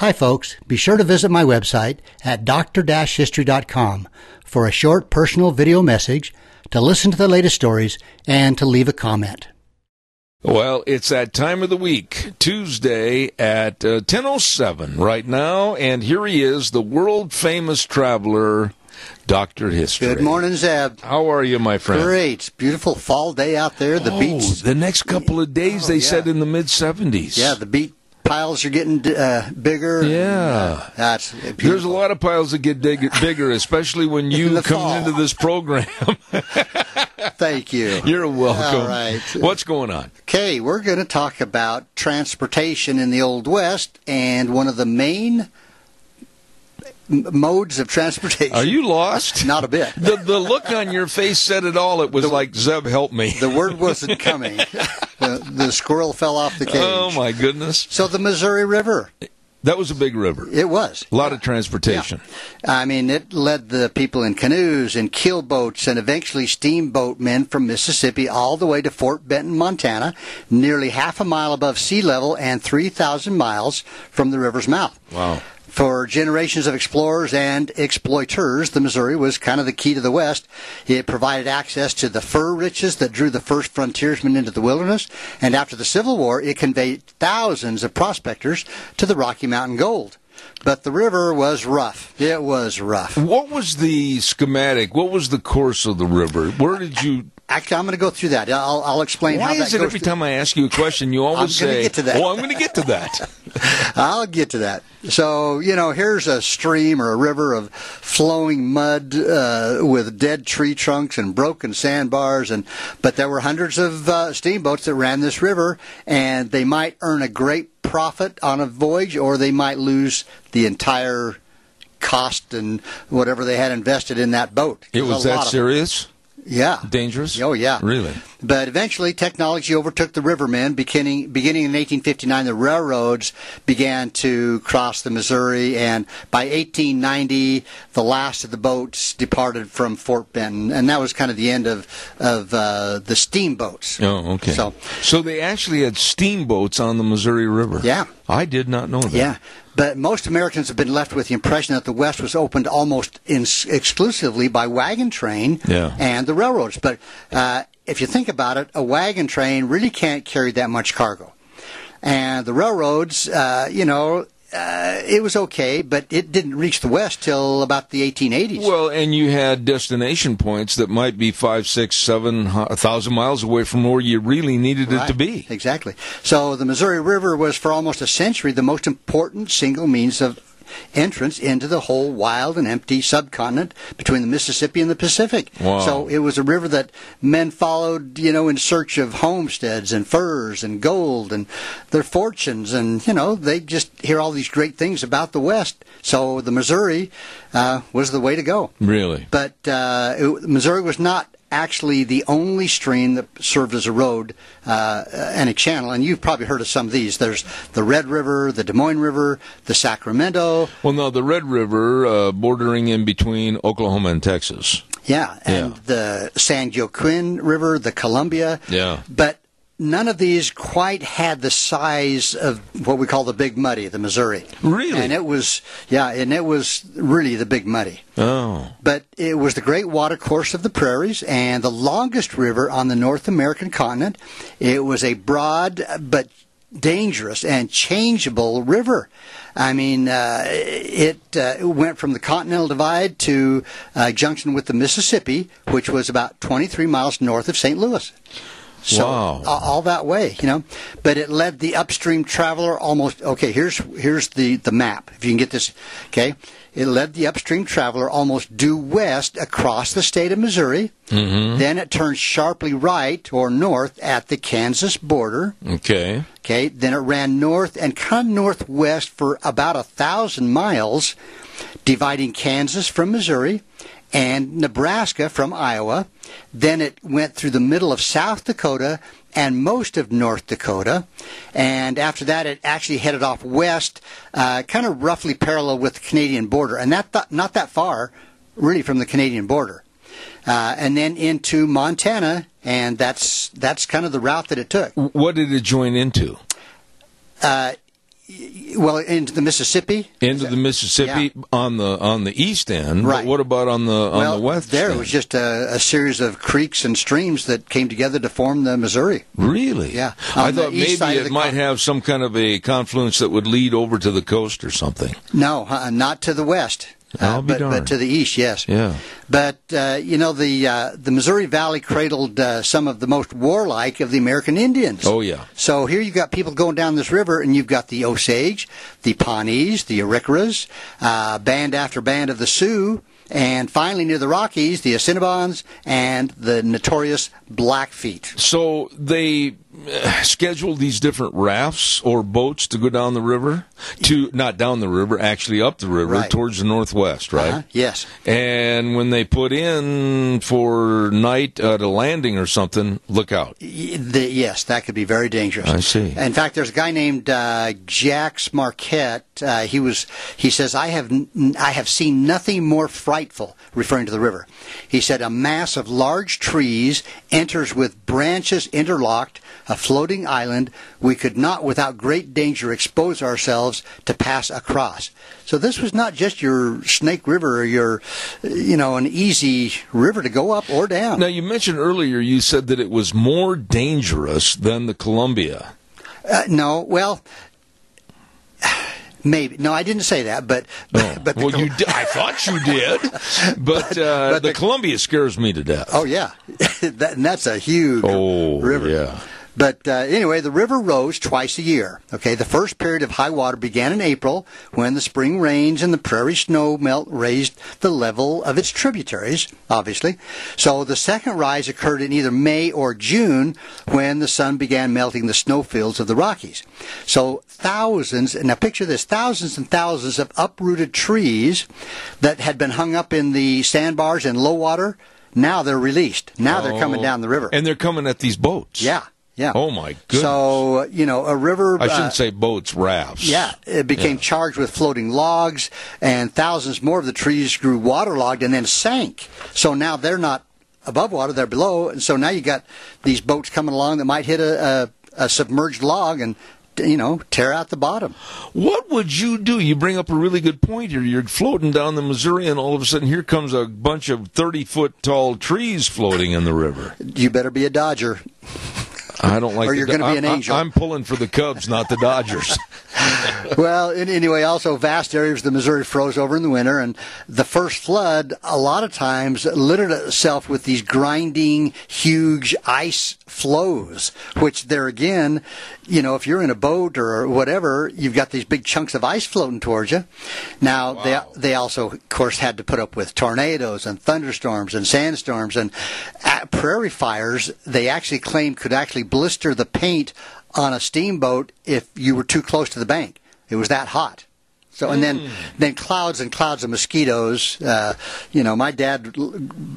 Hi, folks. Be sure to visit my website at dr-history.com for a short personal video message, to listen to the latest stories, and to leave a comment. Well, it's that time of the week, Tuesday at uh, 10.07 right now, and here he is, the world-famous traveler, Dr. History. Good morning, Zeb. How are you, my friend? Great. Beautiful fall day out there. The oh, beach. The next couple of days, Oh, they yeah. said in the mid-70s. Yeah, the beach piles are getting uh, bigger. Yeah. Uh, that's There's a lot of piles that get dig- bigger, especially when you the come fall. into this program. Thank you. You're welcome. All right. What's going on? Okay, we're going to talk about transportation in the Old West and one of the main m- modes of transportation. Are you lost? Not a bit. The, the look on your face said it all. It was like, Zeb, help me. The word wasn't coming. the, the squirrel fell off the cage. Oh, my goodness. So the Missouri River, That was a big river. it was. A lot of transportation. I mean, it led the people in canoes and keelboats and eventually steamboatmen from Mississippi all the way to Fort Benton, Montana, nearly half a mile above sea level and 3,000 miles from the river's mouth. Wow. For generations of explorers and exploiters, the Missouri was kind of the key to the West. It provided access to the fur riches that drew the first frontiersmen into the wilderness, and after the Civil War, it conveyed thousands of prospectors to the Rocky Mountain gold. But the river was rough. It was rough. What was the schematic? What was the course of the river? Where did you? Actually, I'm going to go through that. I'll, I'll explain Why how that is it every through- time I ask you a question, you always say, get to that. "Oh, I'm going to get to that." I'll get to that. So, you know, here's a stream or a river of flowing mud uh, with dead tree trunks and broken sandbars, and but there were hundreds of uh, steamboats that ran this river, and they might earn a great profit on a voyage, or they might lose the entire cost and whatever they had invested in that boat. It was that serious, Yeah. dangerous. Oh yeah. really? But eventually, technology overtook the rivermen. Beginning beginning in 1859, the railroads began to cross the Missouri, and by 1890, the last of the boats departed from Fort Benton, and that was kind of the end of of uh, the steamboats. Oh, okay. So, so they actually had steamboats on the Missouri River. Yeah. I did not know that. yeah. But most Americans have been left with the impression that the West was opened almost in, exclusively by wagon train Yeah. and the railroads. But uh, if you think about it, a wagon train really can't carry that much cargo. And the railroads, uh, you know, uh, it was okay, but it didn't reach the West till about the 1880s. Well, and you had destination points that might be five, six, seven, a thousand miles away from where you really needed it to be. Exactly. So the Missouri River was for almost a century the most important single means of entrance into the whole wild and empty subcontinent between the Mississippi and the Pacific. Wow. So it was a river that men followed, you know, in search of homesteads and furs and gold and their fortunes and, you know, they just hear all these great things about the West. So the Missouri uh, was the way to go. Really? But uh, it, Missouri was not actually the only stream that served as a road uh, and a channel. And you've probably heard of some of these. There's the Red River, the Des Moines River, the Sacramento. Well, no, the Red River, uh, bordering in between Oklahoma and Texas. Yeah, and Yeah. the San Joaquin River, the Columbia. Yeah. But none of these quite had the size of what we call the Big Muddy, the Missouri. Really? And it was, yeah, and it was really the Big Muddy. Oh. But it was the great watercourse of the prairies and the longest river on the North American continent. It was a broad but dangerous and changeable river. I mean, uh, it, uh, went from the Continental Divide to uh, junction with the Mississippi, which was about 23 miles north of St. Louis. So Wow. a- all that way, you know. But it led the upstream traveler almost. Okay, here's here's the the map. If you can get this, okay. It led the upstream traveler almost due west across the state of Missouri. Mm-hmm. Then it turned sharply right or north at the Kansas border. Okay. Okay, then it ran north and kind of northwest for about a thousand miles, dividing Kansas from Missouri and Nebraska from Iowa. Then it went through the middle of South Dakota and most of North Dakota. And after that, it actually headed off west, uh, kind of roughly parallel with the Canadian border. And that th- not that far, really, from the Canadian border. Uh, and then into Montana, and that's that's kind of the route that it took. What did it join into? uh, well, into the Mississippi. into the Mississippi on the on the east end. Right. But what about on the on well, the west? there end? was just a, a series of creeks and streams that came together to form the Missouri. really. Yeah. I On the thought maybe it might con- have some kind of a confluence that would lead over to the coast or something. No, uh, not to the west. I'll be but, but to the east, yes. Yeah. But uh, you know the uh, the Missouri Valley cradled uh, some of the most warlike of the American Indians. Oh yeah. So here you've got people going down this river, and you've got the Osage, the Pawnees, the Arikaras, uh, band after band of the Sioux, and finally near the Rockies, the Assiniboines and the notorious Blackfeet. So they scheduled these different rafts or boats to go down the river to not down the river, actually up the river Right. towards the northwest, right? Uh-huh, Yes. And when they put in for night at a landing or something, look out. The, yes, that could be very dangerous. I see. In fact, there's a guy named uh, Jacques Marquette. Uh, he was. He says, "I have n- I have seen nothing more frightful." Referring to the river, he said, "A mass of large trees enters with branches interlocked, a floating island. We could not, without great danger, expose ourselves to pass across." So this was not just your Snake River or your, you know, an easy river to go up or down. Now you mentioned earlier you said that it was more dangerous than the Columbia. Uh, no, well, maybe. No, I didn't say that, but Oh, but well, Col- you did. I thought you did, but, uh, but the, the- Columbia scares me to death. oh yeah, that, and that's a huge Oh, river. yeah. But uh, anyway, the river rose twice a year. Okay, the first period of high water began in April when the spring rains and the prairie snow melt raised the level of its tributaries, obviously. So the second rise occurred in either May or June when the sun began melting the snowfields of the Rockies. So thousands, now picture this, thousands and thousands of uprooted trees that had been hung up in the sandbars in low water, now they're released. Now they're coming Oh. down the river. and they're coming at these boats. yeah, yeah. Oh my goodness. So you know, a river. I shouldn't uh, say boats, rafts. Yeah, it became Yeah. charged with floating logs, and thousands more of the trees grew waterlogged and then sank. So now they're not above water; they're below. And so now you got these boats coming along that might hit a, a, a submerged log and you know tear out the bottom. What would you do? You bring up a really good point here. You're floating down the Missouri, and all of a sudden, here comes a bunch of 30 foot tall trees floating in the river. You better be a dodger. I don't like Or you're gonna be an angel. I'm pulling for the Cubs, not the Dodgers. well, in, anyway, also vast areas of the Missouri froze over in the winter, and the first flood, a lot of times, littered itself with these grinding, huge ice floes, which there again, you know, if you're in a boat or whatever, you've got these big chunks of ice floating towards you. Now, Wow. they, they also, of course, had to put up with tornadoes and thunderstorms and sandstorms and prairie fires. They actually claimed could actually blister the paint on a steamboat if you were too close to the bank. It was that hot. So and then then clouds and clouds of mosquitoes. Uh, you know, my dad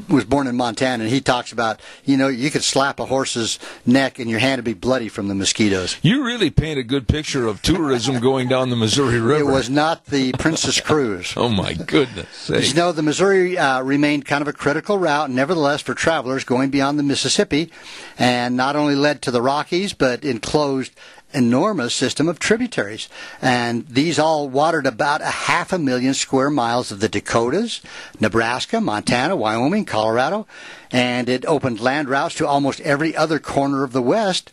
was born in Montana, and he talks about you know you could slap a horse's neck and your hand would be bloody from the mosquitoes. You really paint a good picture of tourism going down the Missouri River. It was not the Princess Cruise. Oh my goodness! You know, the Missouri uh, remained kind of a critical route, nevertheless, for travelers going beyond the Mississippi, and not only led to the Rockies, but enclosed enormous system of tributaries. And these all watered about a half a million square miles of the Dakotas, Nebraska, Montana, Wyoming, Colorado, and it opened land routes to almost every other corner of the West.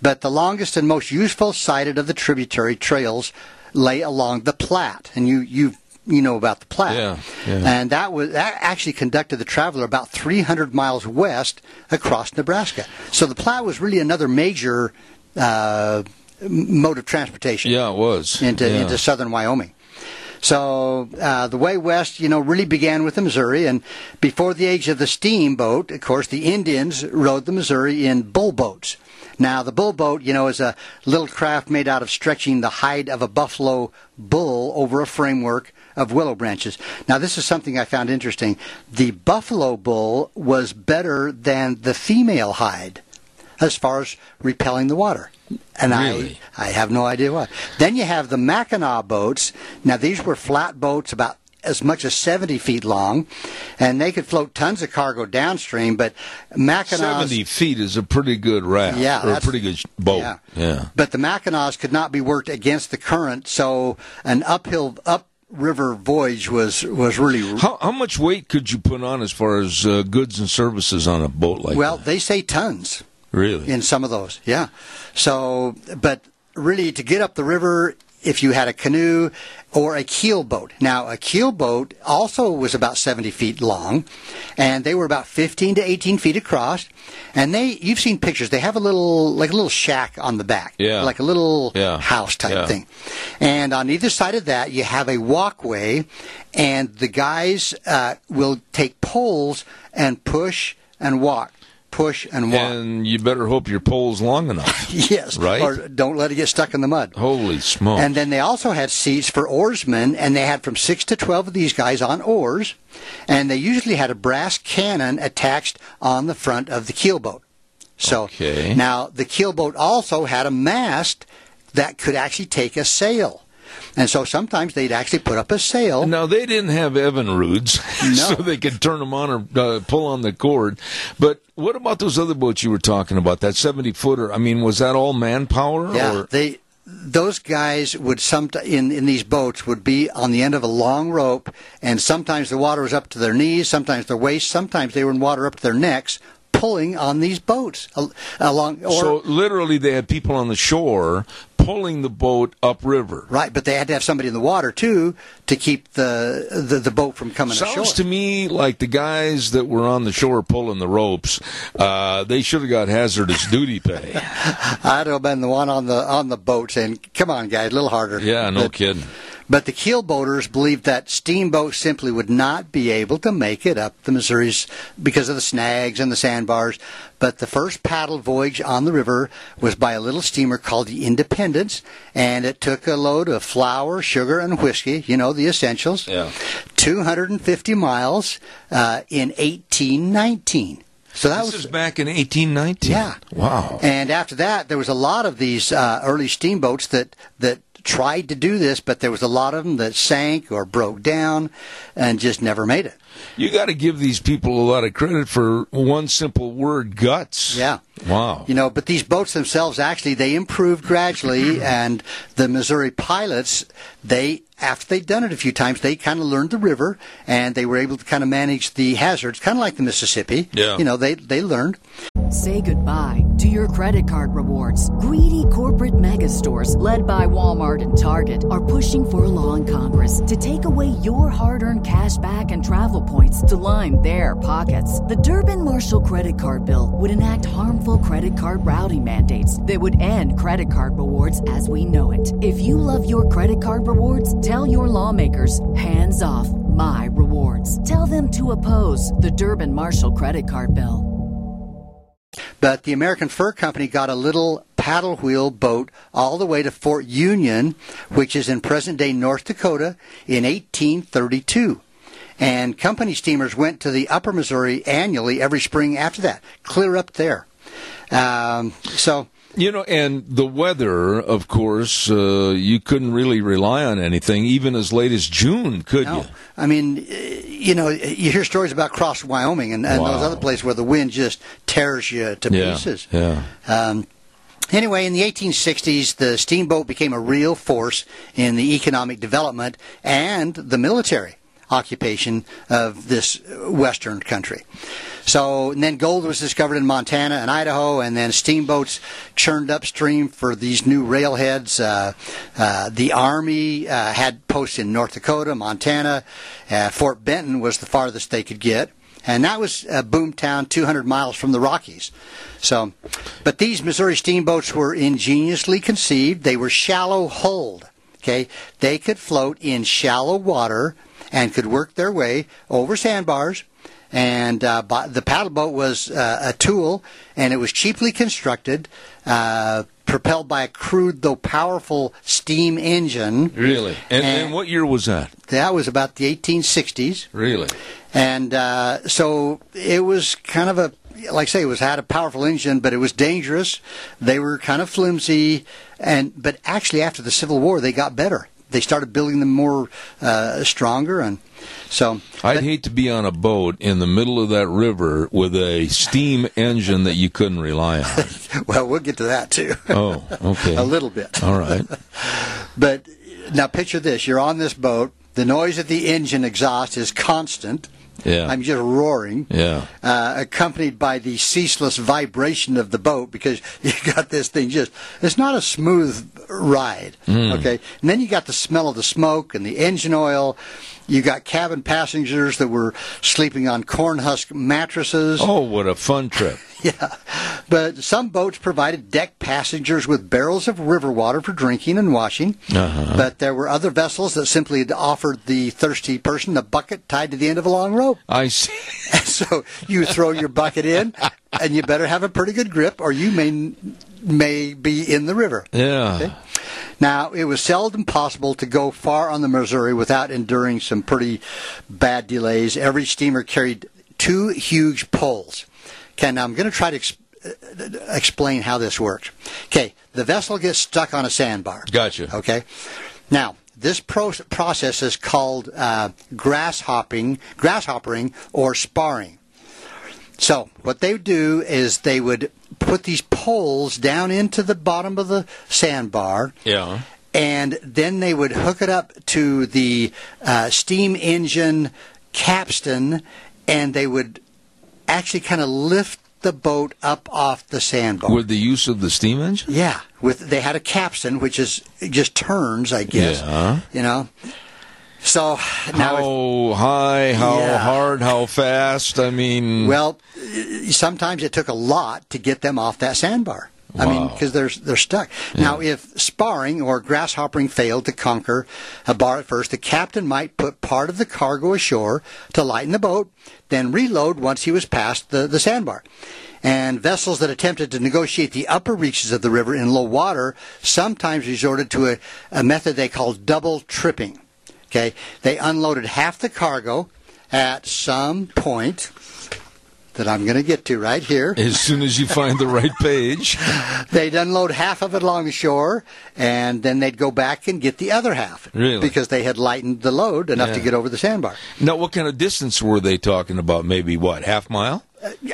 But the longest and most useful sighted of the tributary trails lay along the Platte. And you, you you know about the Platte. Yeah, yeah. And that was that actually conducted the traveler about 300 miles west across Nebraska. So the Platte was really another major uh, mode of transportation Yeah, it was. into Yeah. into southern Wyoming. So uh, the way west, you know, really began with the Missouri, and before the age of the steamboat, of course, the Indians rode the Missouri in bull boats. Now, the bull boat, you know, is a little craft made out of stretching the hide of a buffalo bull over a framework of willow branches. Now, this is something I found interesting. The buffalo bull was better than the female hide as far as repelling the water. And Really? I, I have no idea why. Then you have the Mackinac boats. Now these were flat boats about as much as 70 feet long, and they could float tons of cargo downstream. But Mackinac 70 feet is a pretty good raft. Yeah, or a pretty good boat. Yeah. yeah. But the Mackinacs could not be worked against the current, so an uphill upriver voyage was was really How, how much weight could you put on as far as uh, goods and services on a boat like well. that? They say tons Really? in some of those, yeah. So, but really, to get up the river, if you had a canoe or a keel boat. Now, a keel boat also was about 70 feet long, and they were about 15 to 18 feet across. And they, you've seen pictures. They have a little, like a little shack on the back, Yeah. like a little Yeah. house type Yeah. thing. And on either side of that, you have a walkway, and the guys uh, will take poles and push and walk, push and walk. and you better hope your pole's long enough. yes, Right? Or don't let it get stuck in the mud. Holy smokes. And then they also had seats for oarsmen, and they had from six to twelve of these guys on oars, and they usually had a brass cannon attached on the front of the keelboat. So Okay. now the keelboat also had a mast that could actually take a sail, and so sometimes they'd actually put up a sail. Now they didn't have Evinrudes, so No. they could turn them on or uh, pull on the cord. But what about those other boats you were talking about? That seventy footer. I mean, was that all manpower? Yeah, Or? they those guys would some in in these boats would be on the end of a long rope, and sometimes the water was up to their knees, sometimes their waist, sometimes they were in water up to their necks, pulling on these boats along. Or, so literally, they had people on the shore pulling the boat upriver. right, but they had to have somebody in the water too to keep the the, the boat from coming ashore. Sounds to me like the guys that were on the shore pulling the ropes, uh, they should have got hazardous duty pay. I'd have been the one on the on the boat saying, "Come on, guys, a little harder." Yeah, no But- kidding. But the keel boaters believed that steamboats simply would not be able to make it up the Missouri's because of the snags and the sandbars. But the first paddle voyage on the river was by a little steamer called the Independence, and it took a load of flour, sugar, and whiskey, you know, the essentials, Yeah. 250 miles uh, in 1819. So that This was is back in 1819. yeah. Wow. And after that, there was a lot of these uh, early steamboats that that tried to do this, but there was a lot of them that sank or broke down and just never made it. You got to give these people a lot of credit for one simple word, guts. Yeah. Wow. You know, but these boats themselves actually they improved gradually, and the Missouri pilots they after they'd done it a few times they kind of learned the river and they were able to kind of manage the hazards, kind of like the Mississippi. Yeah. You know, they they learned. Say goodbye to your credit card rewards. Greedy corporate mega stores, led by Walmart and Target, are pushing for a law in Congress to take away your hard earned cash back and travel points to line their pockets. The Durbin Marshall credit card bill would enact harmful credit card routing mandates that would end credit card rewards as we know it. If you love your credit card rewards, tell your lawmakers hands off my rewards. Tell them to oppose the Durbin Marshall credit card bill. But the American Fur Company got a little paddle wheel boat all the way to Fort Union, which is in present day North Dakota, in 1832. And company steamers went to the upper Missouri annually every spring after that, clear up there. Um, so, You know, and the weather, of course, uh, you couldn't really rely on anything, even as late as June, could no. you? I mean, eh, you know, you hear stories about Cross, Wyoming, and, and those other places where the wind just tears you to Yeah, pieces. yeah. Um, anyway, in the 1860s, the steamboat became a real force in the economic development and the military occupation of this western country. So, and then gold was discovered in Montana and Idaho, and then steamboats churned upstream for these new railheads. Uh, uh, the Army uh, had posts in North Dakota, Montana. Uh, Fort Benton was the farthest they could get and that was uh, Boomtown, 200 miles from the Rockies. So, but these Missouri steamboats were ingeniously conceived. They were shallow hulled. Okay, they could float in shallow water and could work their way over sandbars. And uh, the paddle boat was uh, a tool, and it was cheaply constructed, uh, propelled by a crude though powerful steam engine. Really? And, And- and what year was that? That was about the 1860s. Really? And uh, so it was kind of a, like I say, it was had a powerful engine, but it was dangerous. They were kind of flimsy, and but actually after the Civil War they got better. They started building them more uh, stronger, and so I'd hate to be on a boat in the middle of that river with a steam engine that you couldn't rely on. well, we'll get to that too. Oh, okay. a little bit. All right. But now picture this: you're on this boat. The noise of the engine exhaust is constant. Yeah. I'm just roaring. Yeah. Uh, accompanied by the ceaseless vibration of the boat because you got this thing just, it's not a smooth ride. Hmm. Okay. And then you got the smell of the smoke and the engine oil. You got cabin passengers that were sleeping on corn husk mattresses. Oh, what a fun trip. Yeah. But some boats provided deck passengers with barrels of river water for drinking and washing. Uh-huh. But there were other vessels that simply offered the thirsty person a bucket tied to the end of a long rope. I see. so you throw your bucket in, and you better have a pretty good grip, or you may may be in the river. Yeah. Okay. Now, it was seldom possible to go far on the Missouri without enduring some pretty bad delays. Every steamer carried two huge poles. Okay, now I'm going to try to ex- uh, explain how this works. Okay, the vessel gets stuck on a sandbar. Gotcha. Okay. Now, this pro- process is called uh, grasshopping, grasshoppering, or sparring. So, what they would do is they would put these poles down into the bottom of the sandbar, Yeah. and then they would hook it up to the uh, steam engine capstan, and they would actually kind of lift the boat up off the sandbar. With the use of the steam engine? Yeah, with they had a capstan, which is just turns, I guess. Yeah. You know. So How high, how Yeah. hard, how fast? I mean, well, sometimes it took a lot to get them off that sandbar. I mean, because they're they're stuck. Now, if sparring or grasshoppering failed to conquer a bar at first, the captain might put part of the cargo ashore to lighten the boat, then reload once he was past the, the sandbar. And vessels that attempted to negotiate the upper reaches of the river in low water sometimes resorted to a, a method they called double tripping. Okay, they unloaded half the cargo at some point that I'm going to get to right here. as soon as you find the right page. They'd unload half of it along the shore, and then they'd go back and get the other half. Really? Because they had lightened the load enough to get over the sandbar. Now, what kind of distance were they talking about? Maybe what, half mile?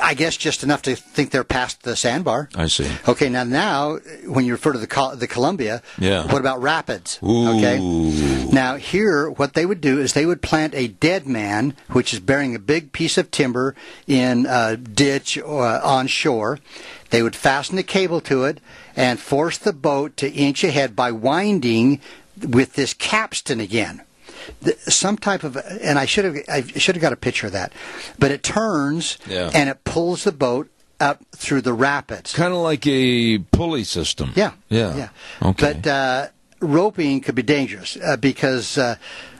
I guess just enough to think they're past the sandbar. I see. Okay, now now when you refer to the Col- the Columbia, Yeah. what about rapids? Ooh. Okay. Now here, what they would do is they would plant a dead man, which is bearing a big piece of timber in a ditch uh, on shore. They would fasten a cable to it and force the boat to inch ahead by winding with this capstan again. Some type of, and I should have, I should have got a picture of that, but it turns Yeah. and it pulls the boat up through the rapids. Kind of like a pulley system. Yeah. Yeah. Yeah. Okay. But uh, roping could be dangerous uh, because uh,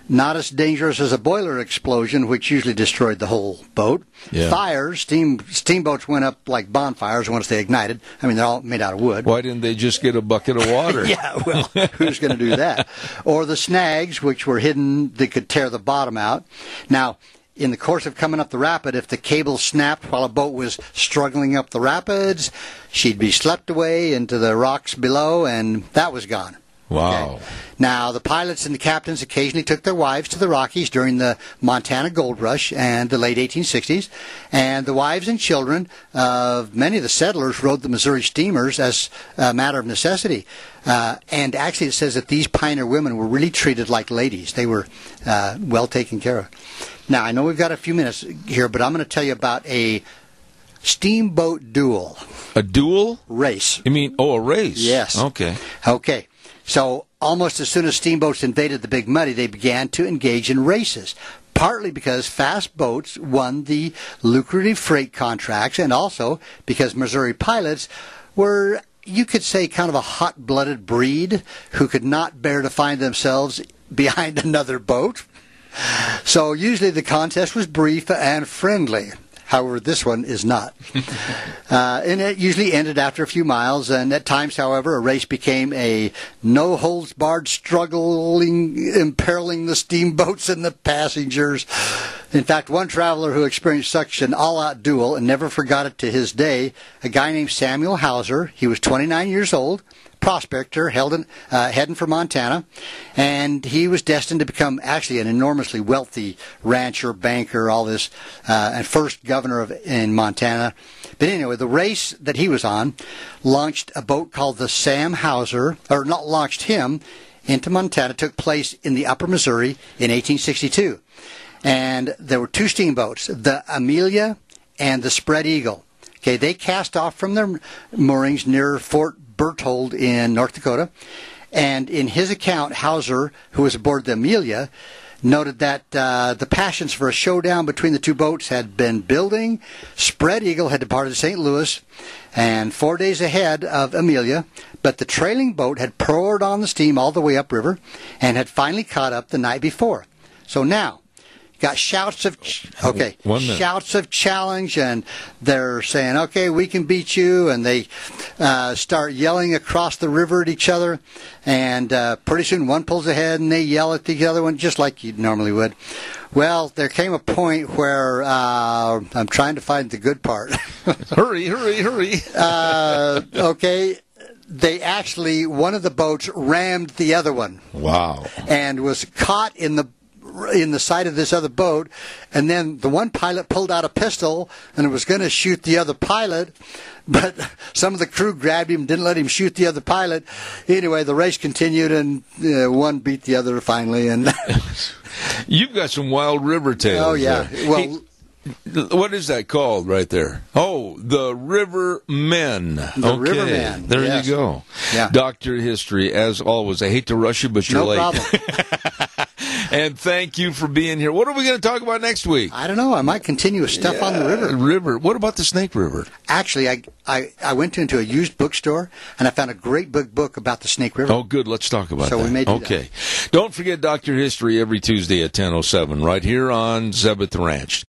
not as dangerous as a boiler explosion, which usually destroyed the whole boat. Yeah. Fires, steam steamboats went up like bonfires once they ignited. I mean, they're all made out of wood. Why didn't they just get a bucket of water? Yeah, well, who's going to do that? Or the snags, which were hidden, that could tear the bottom out. Now, in the course of coming up the rapid, if the cable snapped while a boat was struggling up the rapids, she'd be swept away into the rocks below, and that was gone. Wow. Okay. Now, the pilots and the captains occasionally took their wives to the Rockies during the Montana Gold Rush and the late 1860s, and the wives and children of many of the settlers rode the Missouri steamers as a matter of necessity. Uh, and actually, it says that these pioneer women were really treated like ladies. They were uh, well taken care of. Now, I know we've got a few minutes here, but I'm going to tell you about a steamboat duel A duel? race. You mean, oh, a race? Yes. Okay. Okay. So almost as soon as steamboats invaded the Big Muddy, they began to engage in races. Partly because fast boats won the lucrative freight contracts, and also because Missouri pilots were, you could say, kind of a hot blooded breed who could not bear to find themselves behind another boat. So usually the contest was brief and friendly. However, this one is not. uh, and it usually ended after a few miles, and at times, however, a race became a no holds barred struggling, imperiling the steamboats and the passengers. In fact, one traveler who experienced such an all-out duel and never forgot it to his day, a guy named Samuel Hauser. He was 29 years old, prospector, uh, heading for Montana, and he was destined to become actually an enormously wealthy rancher, banker, all this, uh, and first governor of in Montana. But anyway, the race that he was on launched a boat called the Sam Hauser, or not launched him into Montana. Took place in the Upper Missouri in 1862 and there were two steamboats, the Amelia and the Spread Eagle. Okay, they cast off from their moorings near Fort Berthold in North Dakota, and in his account, Hauser, who was aboard the Amelia, noted that uh, the passions for a showdown between the two boats had been building. Spread Eagle had departed St. Louis and four days ahead of Amelia, but the trailing boat had poured on the steam all the way upriver and had finally caught up the night before. So now, got shouts of okay. Shouts of challenge and they're saying okay we can beat you. And they uh, start yelling across the river at each other. And uh, pretty soon one pulls ahead and they yell at the other one just like you normally would. Well there came a point where uh, i'm trying to find the good part. Hurry hurry hurry. Uh, okay. They actually one of the boats rammed the other one. Wow. And was caught in the in the side of this other boat, and then the one pilot pulled out a pistol and was going to shoot the other pilot, but some of the crew grabbed him, didn't let him shoot the other pilot. Anyway, the race continued, and uh, one beat the other finally. And you've got some wild river tales. Oh yeah, there. well. He, what is that called right there? Oh, the River Men. The okay. River Men. There yes. you go. Yeah. Doctor History, as always. I hate to rush you, but you're no late. problem. and thank you for being here. What are we going to talk about next week? I don't know. I might continue with stuff yeah, on the river. River. What about the Snake River? Actually, I, I, I went into a used bookstore and I found a great book book about the Snake River. Oh, good. Let's talk about so that. we may do okay. Don't forget Doctor History every Tuesday at 10.07 right here on Zebeth Ranch.